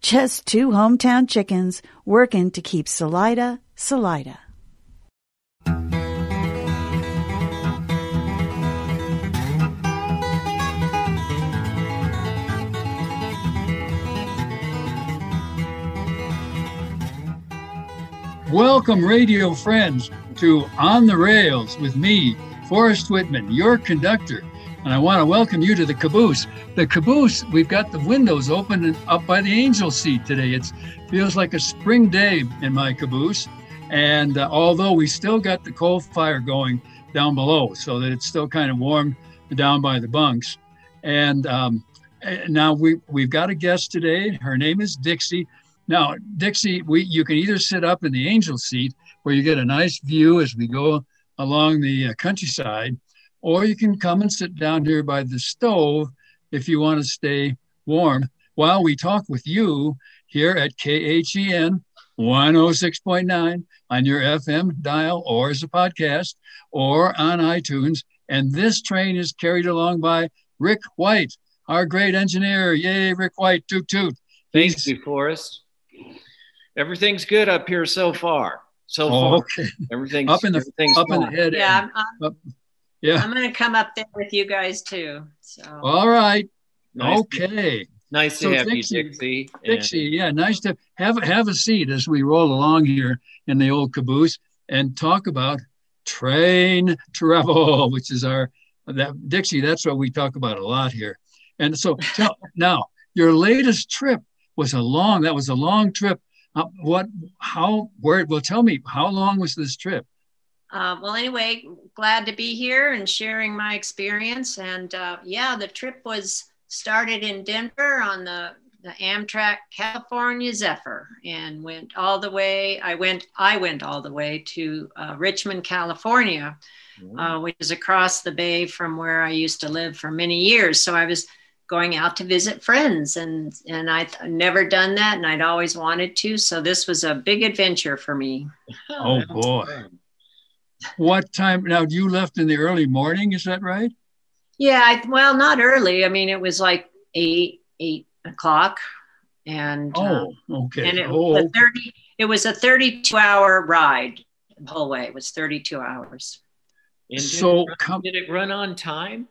just two hometown chickens working to keep Salida, Salida. Welcome, radio friends, to On the Rails with me, Forrest Whitman, your conductor and I want to welcome you to the caboose. The caboose, we've got the windows open and up by the angel seat today. It feels like a spring day in my caboose. And uh, although we still got the coal fire going down below, so that it's still kind of warm down by the bunks. And um, eh, now we, we've got a guest today. Her name is Dixie. Now, Dixie, we, you can either sit up in the angel seat where you get a nice view as we go along the uh, countryside, or you can come and sit down here by the stove if you want to stay warm while we talk with you here at KHEN 106.9 on your FM dial or as a podcast or on iTunes. And this train is carried along by Rick White, our great engineer. Yay, Rick White, toot toot. Thanks, you, Forrest. Everything's good up here so far. So oh, far, okay. everything's up in the up fine. in the head. Yeah, I'm, up, yeah. I'm going to come up there with you guys too. So. All right. Nice okay. To, nice to have Dixie, you, Dixie. Dixie, yeah, nice to have have a seat as we roll along here in the old caboose and talk about train travel, which is our that Dixie. That's what we talk about a lot here. And so tell, now, your latest trip was a long. That was a long trip. Uh, what? How? Where? Well, tell me. How long was this trip? Uh, well, anyway, glad to be here and sharing my experience. And uh, yeah, the trip was started in Denver on the, the Amtrak California Zephyr and went all the way. I went, I went all the way to uh, Richmond, California, mm-hmm. uh, which is across the bay from where I used to live for many years. So I was going out to visit friends and and I'd never done that and I'd always wanted to so this was a big adventure for me. Oh boy what time now you left in the early morning is that right? Yeah I, well not early. I mean it was like eight eight o'clock and oh um, okay. and it, oh. was 30, it was a 32 hour ride the whole way. It was 32 hours. And so did it, run, did it run on time?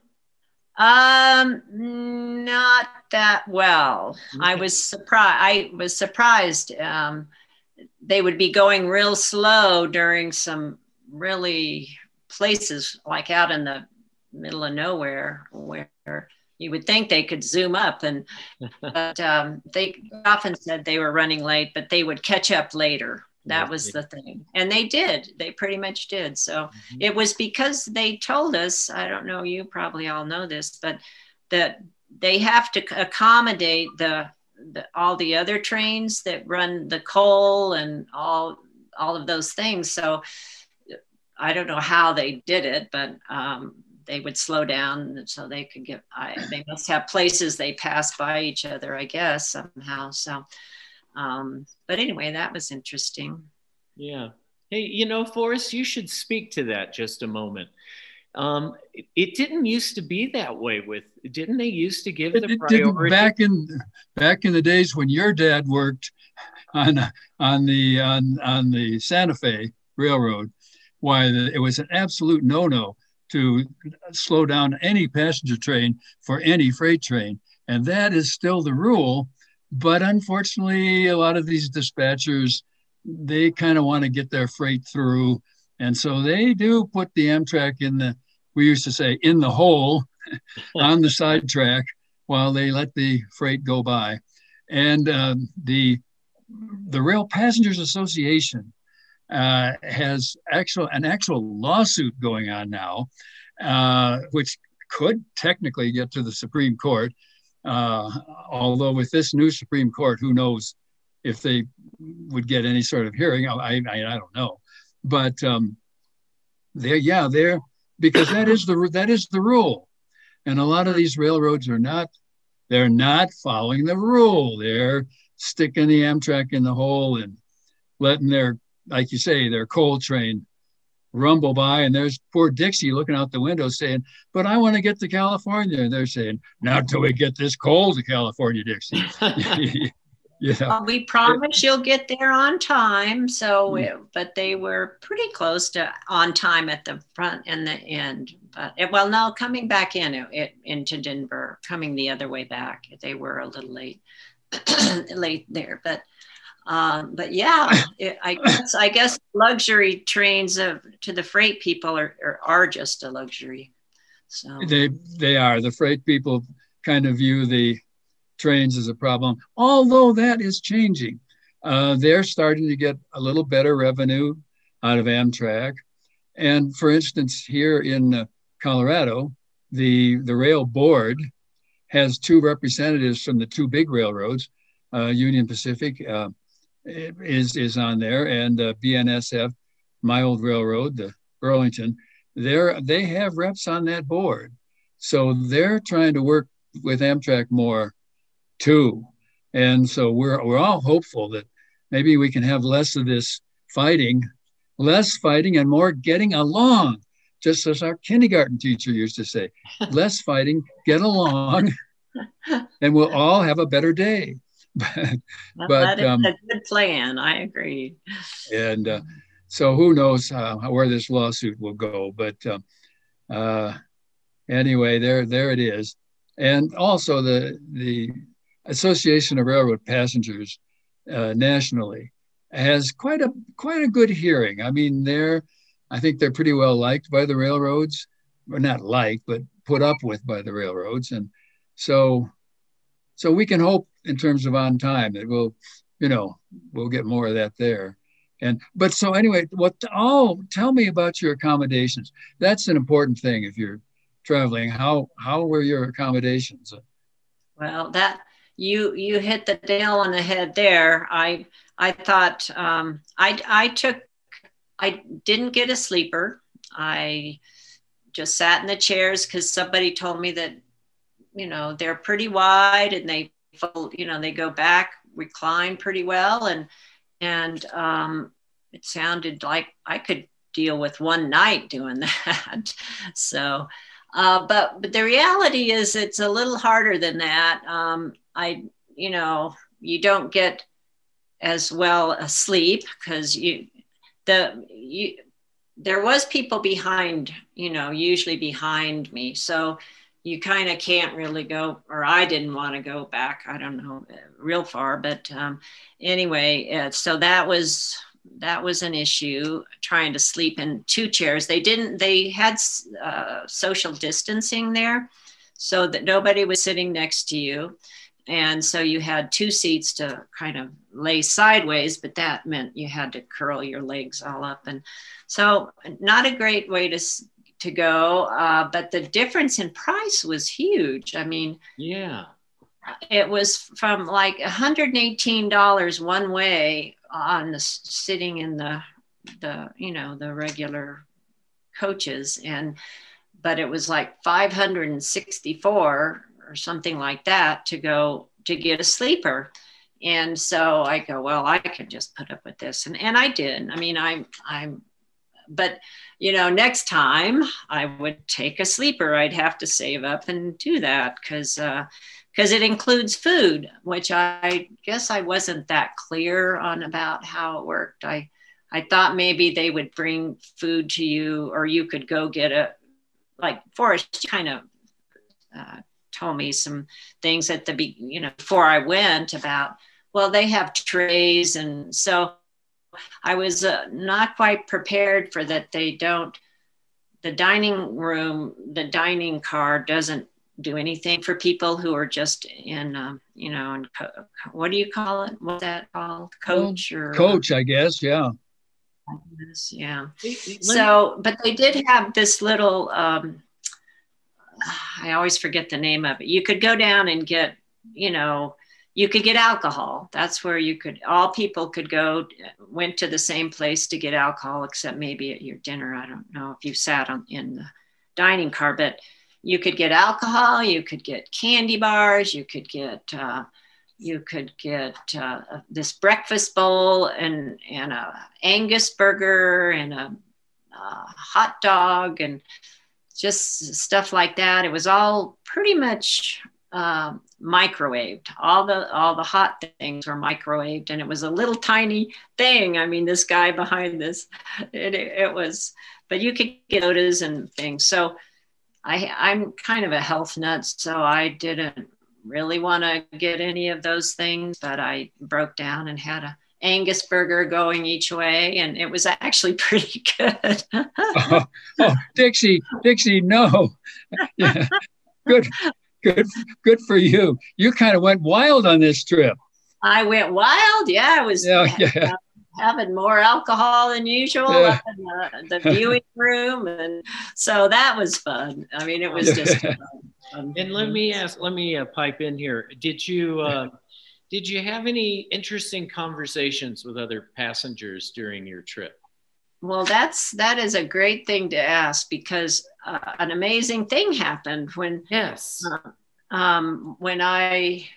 Um not that well. Okay. i was surprised i was surprised um they would be going real slow during some really places like out in the middle of nowhere where you would think they could zoom up and but um, they often said they were running late but they would catch up later. That was the thing. And they did. They pretty much did. So mm-hmm. it was because they told us i don't know you probably all know this but that they have to accommodate the, the all the other trains that run the coal and all all of those things. So I don't know how they did it, but um, they would slow down so they could get. I, they must have places they pass by each other, I guess somehow. So, um, but anyway, that was interesting. Yeah. Hey, you know, Forrest, you should speak to that just a moment. Um, it, it, didn't used to be that way. With didn't they used to give it, the priority back in back in the days when your dad worked on on the on on the Santa Fe Railroad? Why it was an absolute no-no to slow down any passenger train for any freight train. And that is still the rule. but unfortunately, a lot of these dispatchers they kind of want to get their freight through, and so they do put the Amtrak in the we used to say in the hole on the side track while they let the freight go by, and um, the the Rail Passengers Association uh, has actual an actual lawsuit going on now, uh, which could technically get to the Supreme Court. Uh, although with this new Supreme Court, who knows if they would get any sort of hearing? I I, I don't know, but um, they're yeah they're because that is the that is the rule, and a lot of these railroads are not they're not following the rule. They're sticking the Amtrak in the hole and letting their like you say their coal train rumble by and there's poor Dixie looking out the window saying, But I want to get to California. And they're saying, Not till we get this coal to California, Dixie. yeah. Well, we promise you'll get there on time. So, mm. it, but they were pretty close to on time at the front and the end. But it, well, no, coming back in it, into Denver, coming the other way back, they were a little late, late there. But um, but yeah, it, I guess I guess luxury trains of to the freight people are, are, are just a luxury. So they they are the freight people kind of view the trains as a problem, although that is changing. Uh, they're starting to get a little better revenue out of Amtrak, and for instance, here in uh, Colorado, the the rail board has two representatives from the two big railroads, uh, Union Pacific uh, is is on there, and uh, BNSF, my old railroad, the Burlington, they're they have reps on that board, so they're trying to work with Amtrak more, too, and so we're we're all hopeful that maybe we can have less of this fighting, less fighting, and more getting along. Just as our kindergarten teacher used to say, less fighting, get along, and we'll all have a better day. but that is um, a good plan. I agree. And uh, so who knows uh, where this lawsuit will go? But uh, uh, anyway, there there it is. And also the the Association of Railroad Passengers uh, nationally has quite a quite a good hearing. I mean, they're I think they're pretty well liked by the railroads, or not liked, but put up with by the railroads. And so so we can hope in terms of on time that we'll, you know, we'll get more of that there. And but so anyway, what? Oh, tell me about your accommodations. That's an important thing if you're traveling. How how were your accommodations? Well, that you you hit the nail on the head there. I I thought um, I I took I didn't get a sleeper. I just sat in the chairs because somebody told me that you know they're pretty wide and they fold you know they go back recline pretty well. And and um, it sounded like i could deal with one night doing that. So uh, but but the reality is it's a little harder than that. Um, i you know you don't get as well asleep because you the you there was people behind you know usually behind me. So you kind of can't really go, or I didn't want to go back. I don't know, real far, but um, anyway, uh, so that was that was an issue trying to sleep in two chairs. They didn't. They had uh, social distancing there, so that nobody was sitting next to you, and so you had two seats to kind of lay sideways, but that meant you had to curl your legs all up, and so not a great way to to go, uh, but the difference in price was huge. I mean, yeah, it was from like $118 one way on the sitting in the the you know the regular coaches and but it was like 564 or something like that to go to get a sleeper. And so i go well i can just put up with this. And and i did. I mean i'm i'm but you know next time i would take a sleeper i'd have to save up and do that because because uh, it includes food which i guess i wasn't that clear on about how it worked. I i thought maybe they would bring food to you or you could go get a like forrest kind of uh, told me some things at the be you know before I went about well they have trays and so I was uh, not quite prepared for that they don't the dining room the dining car doesn't do anything for people who are just in um, you know in co- what do you call it? What's that called? Coach or coach I guess yeah. Yeah. So but they did have this little um, I always forget the name of it. You could go down and get, you know, you could get alcohol. That's where you could, all people could go, went to the same place to get alcohol, except maybe at your dinner. I don't know if you sat on, in the dining car, but you could get alcohol, you could get candy bars, you could get, uh, you could get uh, this breakfast bowl and, and a Angus burger and a, a hot dog and just stuff like that. It was all pretty much uh, microwaved. All the all the hot things were microwaved, and it was a little tiny thing. I mean, this guy behind this, it, it was. But you could get sodas and things. So I I'm kind of a health nut, so I didn't really want to get any of those things. But I broke down and had a Angus burger going each way, and it was actually pretty good. oh, oh, Dixie, Dixie, no, yeah. good, good, good for you. You kind of went wild on this trip. I went wild. Yeah, I was. Yeah, yeah. Having more alcohol than usual yeah. in the, the, viewing room, and so that was fun. I mean, it was just. Fun. And let me ask, let me uh, pipe in here. Did you? Uh, did you have any interesting conversations with other passengers during your trip? Well, that's that is a great thing to ask because uh, an amazing thing happened when yes uh, um, when I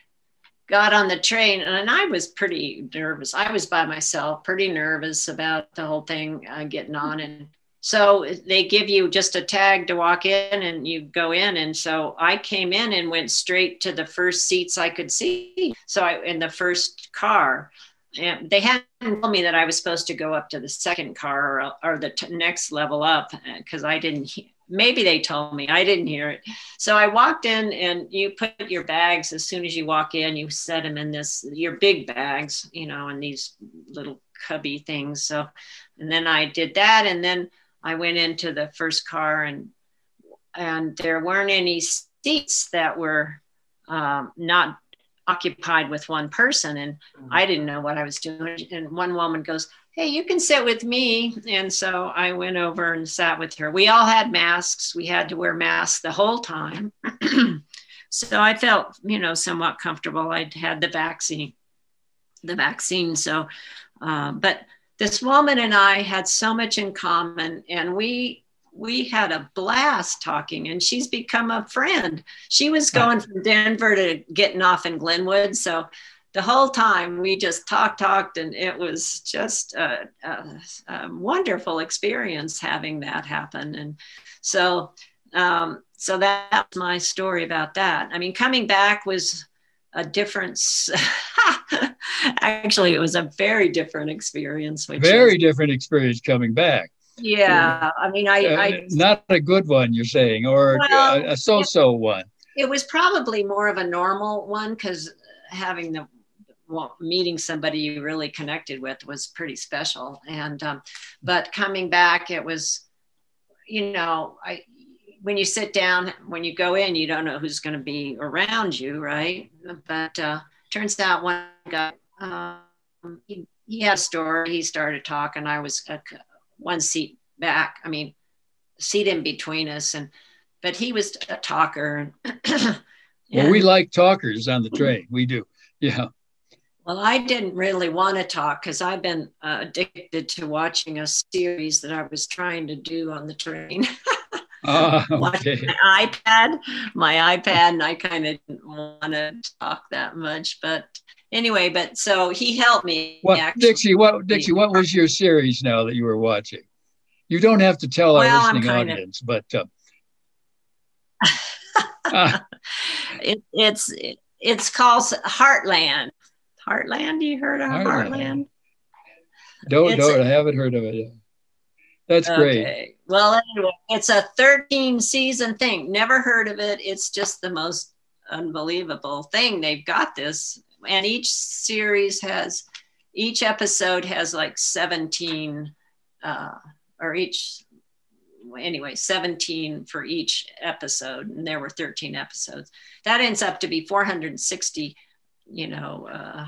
got on the train and I was pretty nervous. I was by myself, pretty nervous about the whole thing uh, getting on and so they give you just a tag to walk in and you go in. And so I came in and went straight to the first seats I could see. So I, in the first car, and they hadn't told me that I was supposed to go up to the second car or, or the t- next level up because I didn't. Maybe they told me I didn't hear it. So I walked in and you put your bags as soon as you walk in. You set them in this your big bags, you know, in these little cubby things. So, and then I did that, and then I went into the first car and and there weren't any seats that were um, not occupied with one person and mm-hmm. I didn't know what I was doing. And one woman goes hey you can sit with me. And so I went over and sat with her. We all had masks. We had to wear masks the whole time. So I felt you know somewhat comfortable. I'd had the vaccine the vaccine. So uh, but this woman and I had so much in common, and we we had a blast talking and she's become a friend. She was going from Denver to getting off in Glenwood. So the whole time we just talked, talked, and it was just a, a, a wonderful experience having that happen. And so, um, so that's my story about that. I mean, coming back was a difference. Actually, it was a very different experience. very different experience coming back. Yeah, I mean, I, uh, I, not a good one, you're saying, or well, a, a, so-so it, one. It was probably more of a normal one because having the well, meeting somebody you really connected with was pretty special. And um, but coming back, it was, you know, I when you sit down, when you go in, you don't know who's going to be around you, right? But uh, turns out one guy, um, he, he, had a story. He started talking. I was a, one seat back. I mean, seat in between us, and but he was a talker. well, we like talkers on the train. We do, yeah. Well, I didn't really want to talk because I've been uh, addicted to watching a series that I was trying to do on the train. Oh, okay. my iPad, my iPad, and I kind of didn't want to talk that much. But anyway, but so he helped me. What, actually. Dixie? What Dixie? What was your series now that you were watching? You don't have to tell well, our listening audience, but uh, uh, it, it's it, it's called Heartland. Heartland. You heard of Heartland? Heartland? Don't don't. I haven't heard of it yet. That's okay. great. Well, anyway, it's a 13 season thing. Never heard of it. It's just the most unbelievable thing. They've got this, and each series has, each episode has like 17, uh, or each, anyway, 17 for each episode, and there were 13 episodes. That ends up to be 460, you know, uh,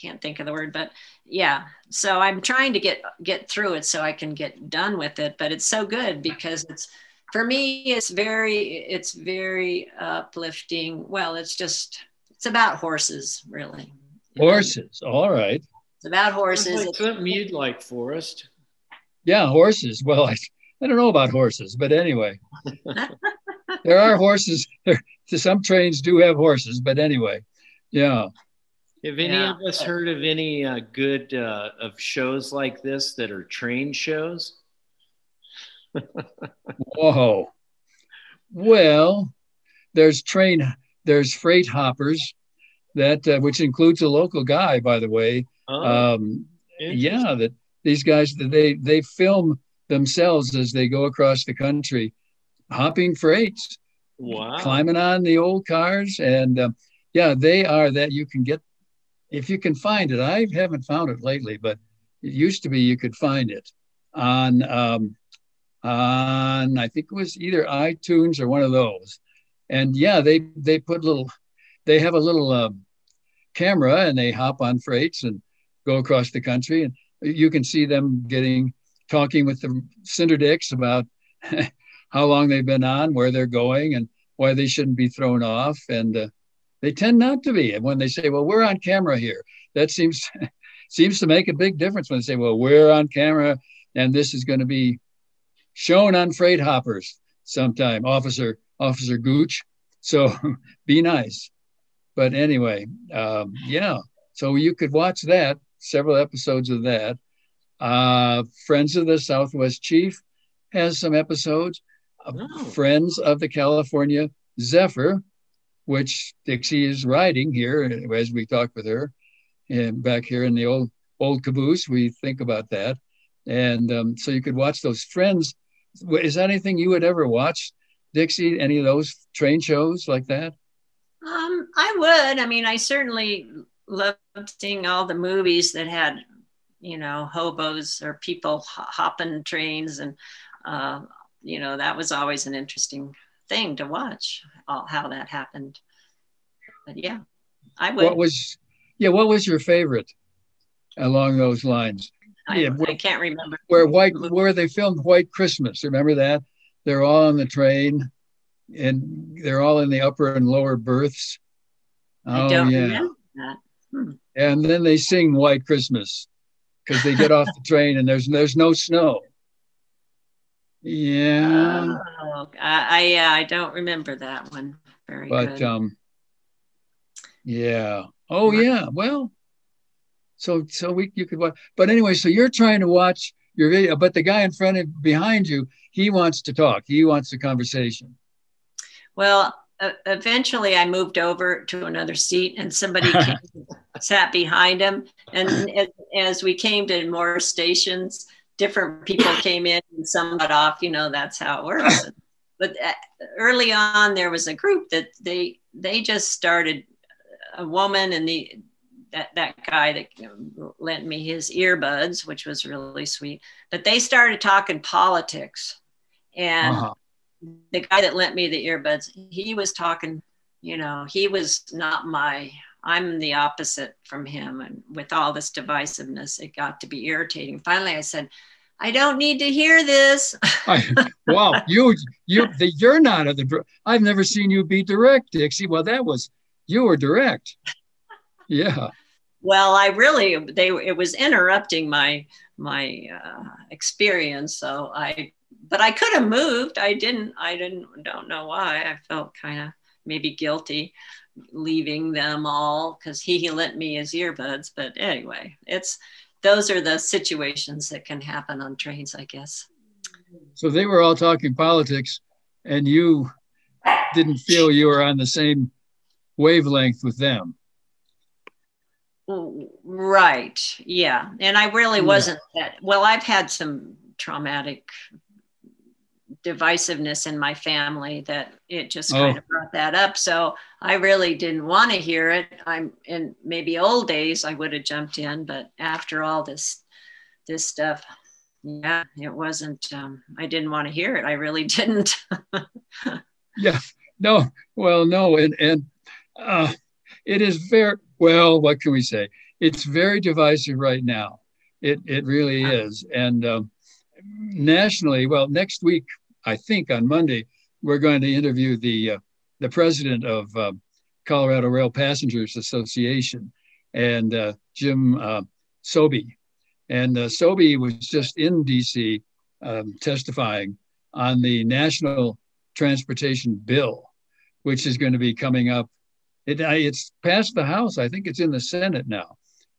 can't think of the word, but yeah. So I'm trying to get get through it so I can get done with it. But it's so good because it's for me it's very it's very uplifting well it's just it's about horses really. Horses all right. It's about horses. Like something you'd like forrest. Yeah horses. Well i, I don't know about horses but anyway. There are horses. There some trains do have horses but anyway. Yeah. Have any yeah. of us heard of any uh, good uh, of shows like this that are train shows? Whoa. Well, there's train, there's freight hoppers that, uh, which includes a local guy, by the way. Oh, um, yeah, that these guys, they, they film themselves as they go across the country, hopping freights, wow. climbing on the old cars. And um, yeah, they are that you can get, if you can find it. I haven't found it lately, but it used to be you could find it on um, on I think it was either iTunes or one of those. And yeah, they they put little, they have a little um, camera and they hop on freights and go across the country, and you can see them getting talking with the cinder dicks about how long they've been on, where they're going, and why they shouldn't be thrown off. And uh, they tend not to be. And when they say, "Well, we're on camera here," that seems seems to make a big difference. When they say, "Well, we're on camera," and this is going to be shown on freight hoppers sometime, Officer Officer Gooch. So be nice. But anyway, um, yeah. So you could watch that, several episodes of that. Uh, Friends of the Southwest Chief has some episodes. Oh. Friends of the California Zephyr, which Dixie is riding here as we talk with her, and back here in the old old caboose, we think about that. And um, so you could watch those Friends is that anything you would ever watch, Dixie? Any of those train shows like that? Um, I would. I mean, I certainly loved seeing all the movies that had, you know, hobos or people hopping trains, and uh, you know, that was always an interesting thing to watch. All how that happened. But yeah, I would. What was, yeah, what was your favorite along those lines? I, yeah, where, I can't remember where white where they filmed White Christmas. Remember that? They're all on the train, and they're all in the upper and lower berths. Oh yeah. Hmm. And then they sing White Christmas because they get off the train and there's there's no snow. Yeah. Oh, I, I I don't remember that one very but, good. um yeah. Oh yeah. Well, so so we you could watch. But anyway, so you're trying to watch your video, but the guy in front of behind you, he wants to talk. He wants a conversation. Well, uh, eventually I moved over to another seat and somebody came, sat behind him. And as, as, we came to more stations, different people came in and some got off, you know, that's how it works. but uh, early on, there was a group that they, they just started a woman and the, that, that guy that lent me his earbuds, which was really sweet. But they started talking politics. And uh-huh. the guy that lent me the earbuds, he was talking, you know, he was not my, I'm the opposite from him. And with all this divisiveness, it got to be irritating. Finally, I said, I don't need to hear this. I, wow, you you the, you're not at the. I've never seen you be direct, Dixie. Well, that was you were direct. Yeah. Well i really they it was interrupting my my uh, experience so i but i could have moved. I didn't i didn't don't know why. I felt kind of maybe guilty leaving them all because he, he lent me his earbuds but anyway it's those are the situations that can happen on trains i guess. So they were all talking politics and you didn't feel you were on the same wavelength with them Right. Yeah. And I really wasn't that well, I've had some traumatic divisiveness in my family that it just Oh. kind of brought that up. So I really didn't want to hear it. I'm in maybe old days I would have jumped in, but after all this this stuff, yeah, it wasn't. Um, I didn't want to hear it. I really didn't. Yeah, no, well, no, and and uh, it is very well. What can we say? It's very divisive right now. It it really is, and um, nationally, well, next week I think on Monday we're going to interview the uh, the president of uh, Colorado Rail Passengers Association, and uh, Jim uh, Souby, and uh, Souby was just in D.C. Um, testifying on the national transportation bill, which is going to be coming up. It, it's passed the House. I think it's in the Senate now.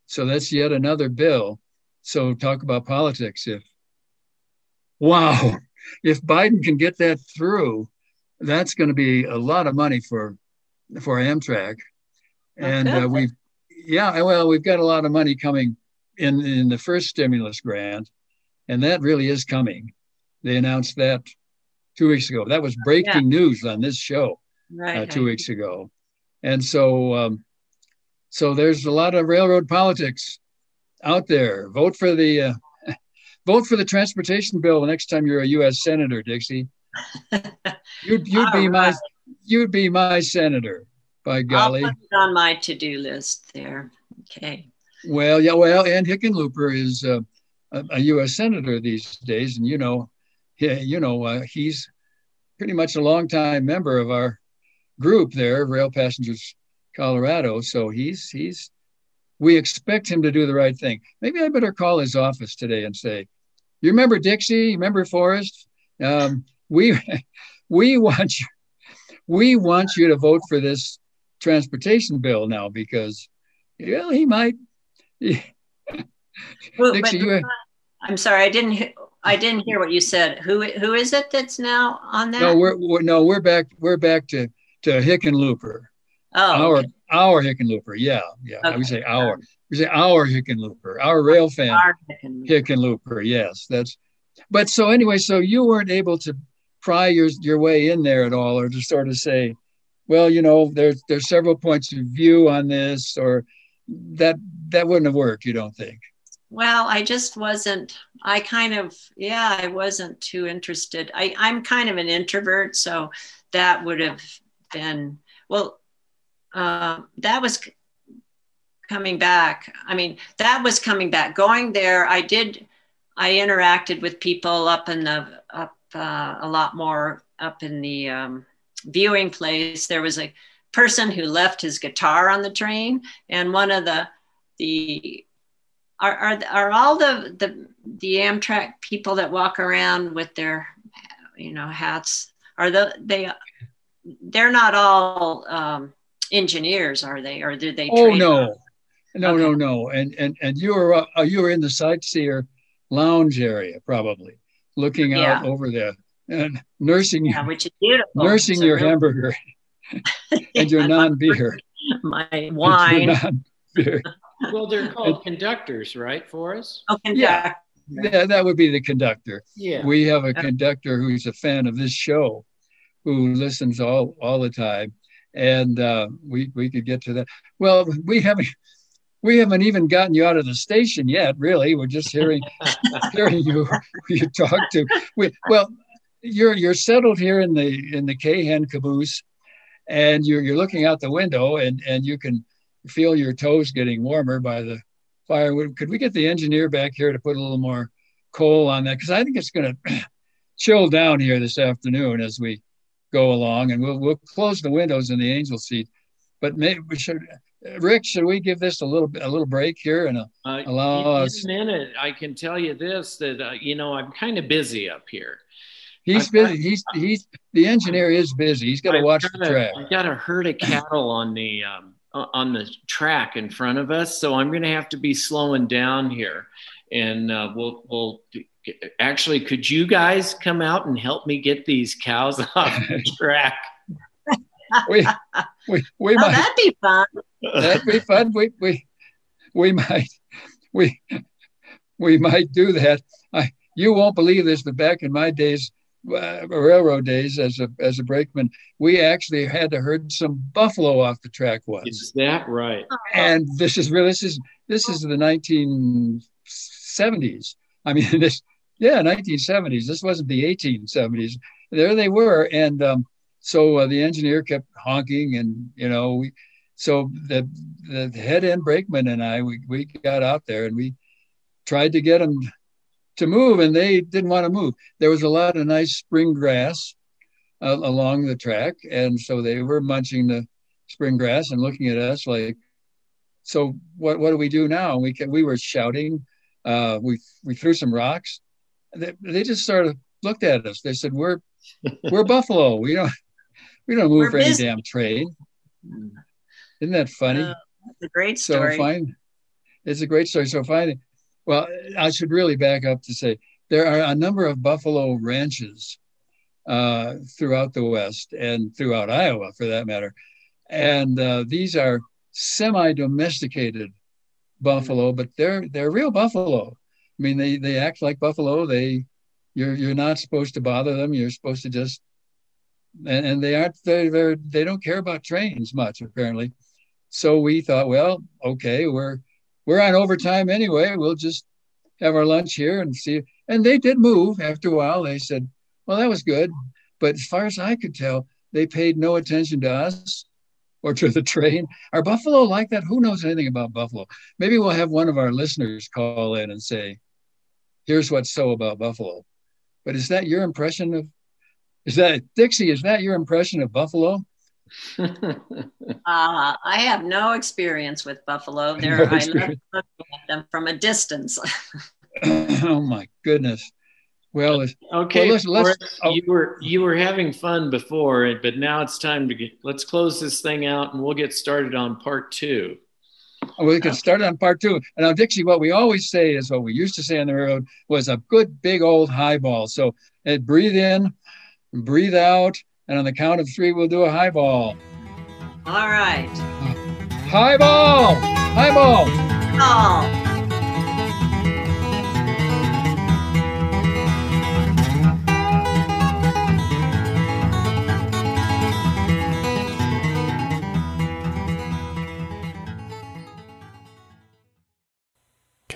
So that's yet another bill. So talk about politics. If wow, if Biden can get that through, that's going to be a lot of money for for Amtrak. And uh, we've yeah, well, we've got a lot of money coming in in the first stimulus grant, and that really is coming. They announced that two weeks ago. That was breaking yeah. news on this show right, uh, two weeks ago, and so um, so there's a lot of railroad politics out there. Vote for the uh, vote for the transportation bill the next time you're a U.S. senator, Dixie. You'd you'd be my you'd be my senator. By golly, I'll put it on my to-do list there. Okay. Well, yeah, well, and Hickenlooper is uh, a, a U.S. senator these days, and you know, he, you know, uh, he's pretty much a longtime member of our group there, Rail Passengers Colorado. So he's he's we expect him to do the right thing. Maybe I better call his office today and say, "You remember Dixie? You remember Forrest? Um, we we want you we want you to vote for this transportation bill now because well he might." well, Dixie, you, I'm sorry, I didn't. I didn't hear what you said. Who who is it that's now on that? No, we're, we're no, we're back. We're back to to Hickenlooper. Oh, our okay. our Hickenlooper. Yeah, yeah. Okay. I would say our. We say our Hickenlooper. Our rail fan our Hickenlooper. Hickenlooper. Yes, that's. But so anyway, so you weren't able to pry your your way in there at all, or to sort of say, well, you know, there's there's several points of view on this, or that that wouldn't have worked. You don't think? Well, I just wasn't, I kind of, yeah, I wasn't too interested. I, I'm kind of an introvert, so that would have been, well, uh, that was coming back. I mean, that was coming back. Going there, I did, I interacted with people up in the, up uh, a lot more up in the um, viewing place. There was a person who left his guitar on the train, and one of the, the, are, are, are all the, the the Amtrak people that walk around with their you know hats are the they they're not all um, engineers are they or did they oh no no okay. no no and and and you were uh, you were in the sightseer lounge area probably looking out yeah. over there and nursing yeah, which is beautiful nursing your really... hamburger and your non-beer my wine non-beer. well, they're called conductors, right, for us? Oh, conductor. Yeah. yeah, that would be the conductor. Yeah. We have a conductor who's a fan of this show, who listens all all the time, and uh, we we could get to that. Well, we haven't we haven't even gotten you out of the station yet. Really, we're just hearing hearing you you talk to. We well, you're you're settled here in the in the KHEN caboose, and you're you're looking out the window, and and you can feel your toes getting warmer by the firewood. Could we get the engineer back here to put a little more coal on that? Because I think it's going to chill down here this afternoon as we go along, and we'll we'll close the windows in the angel seat. But maybe we should, Rick. Should we give this a little a little break here and uh, allow in us? a minute, I can tell you this: that uh, you know I'm kind of busy up here. He's busy. He's he's the engineer is busy. He's got to watch the track. I've got a herd of cattle on the um, on the track in front of us, so I'm going to have to be slowing down here. And uh, we'll we'll actually, could you guys come out and help me get these cows off the track? we we we oh, might that'd be fun. that'd be fun. We we we might we we might do that. I you won't believe this, but back in my days, uh, railroad days as a as a brakeman, we actually had to herd some buffalo off the track once. Is that right? And this is really this is this is the 1970s. I mean, this yeah, 1970s. This wasn't the 1870s. There they were, and um, so uh, the engineer kept honking, and you know we. So the the head end brakeman and I we we got out there and we tried to get them to move, and they didn't want to move. There was a lot of nice spring grass uh, along the track, and so they were munching the spring grass and looking at us like, "So what? What do we do now?" We we were shouting. Uh, we we threw some rocks. They, they just sort of looked at us. They said, "We're we're buffalo. We don't we don't move we're for busy. any damn train." Isn't that funny? Uh, it's a great story. So fine. It's a great story. So fine. Well, I should really back up to say there are a number of buffalo ranches uh, throughout the West and throughout Iowa, for that matter. And uh, these are semi-domesticated buffalo, but they're they're real buffalo. I mean, they they act like buffalo. They you're you're not supposed to bother them. You're supposed to just and, and they aren't they they they don't care about trains much apparently. So we thought, well, okay, we're we're on overtime anyway. We'll just have our lunch here and see. And they did move after a while. They said, well, that was good. But as far as I could tell, they paid no attention to us or to the train. Are Buffalo like that? Who knows anything about Buffalo? Maybe we'll have one of our listeners call in and say, here's what's so about Buffalo. But is that your impression of, is that, Dixie, is that your impression of Buffalo? uh, I have no experience with buffalo. There, no I love looking at them from a distance. oh my goodness! Well, okay. Well, let's, let's, oh. You were you were having fun before, but now it's time to get. Let's close this thing out, and we'll get started on part two. We can start on part two. And now, Dixie, what we always say is what we used to say on the road was a good big old highball. So, uh, breathe in, breathe out, and on the count of three, we'll do a highball. All right. Highball! Highball! Ball.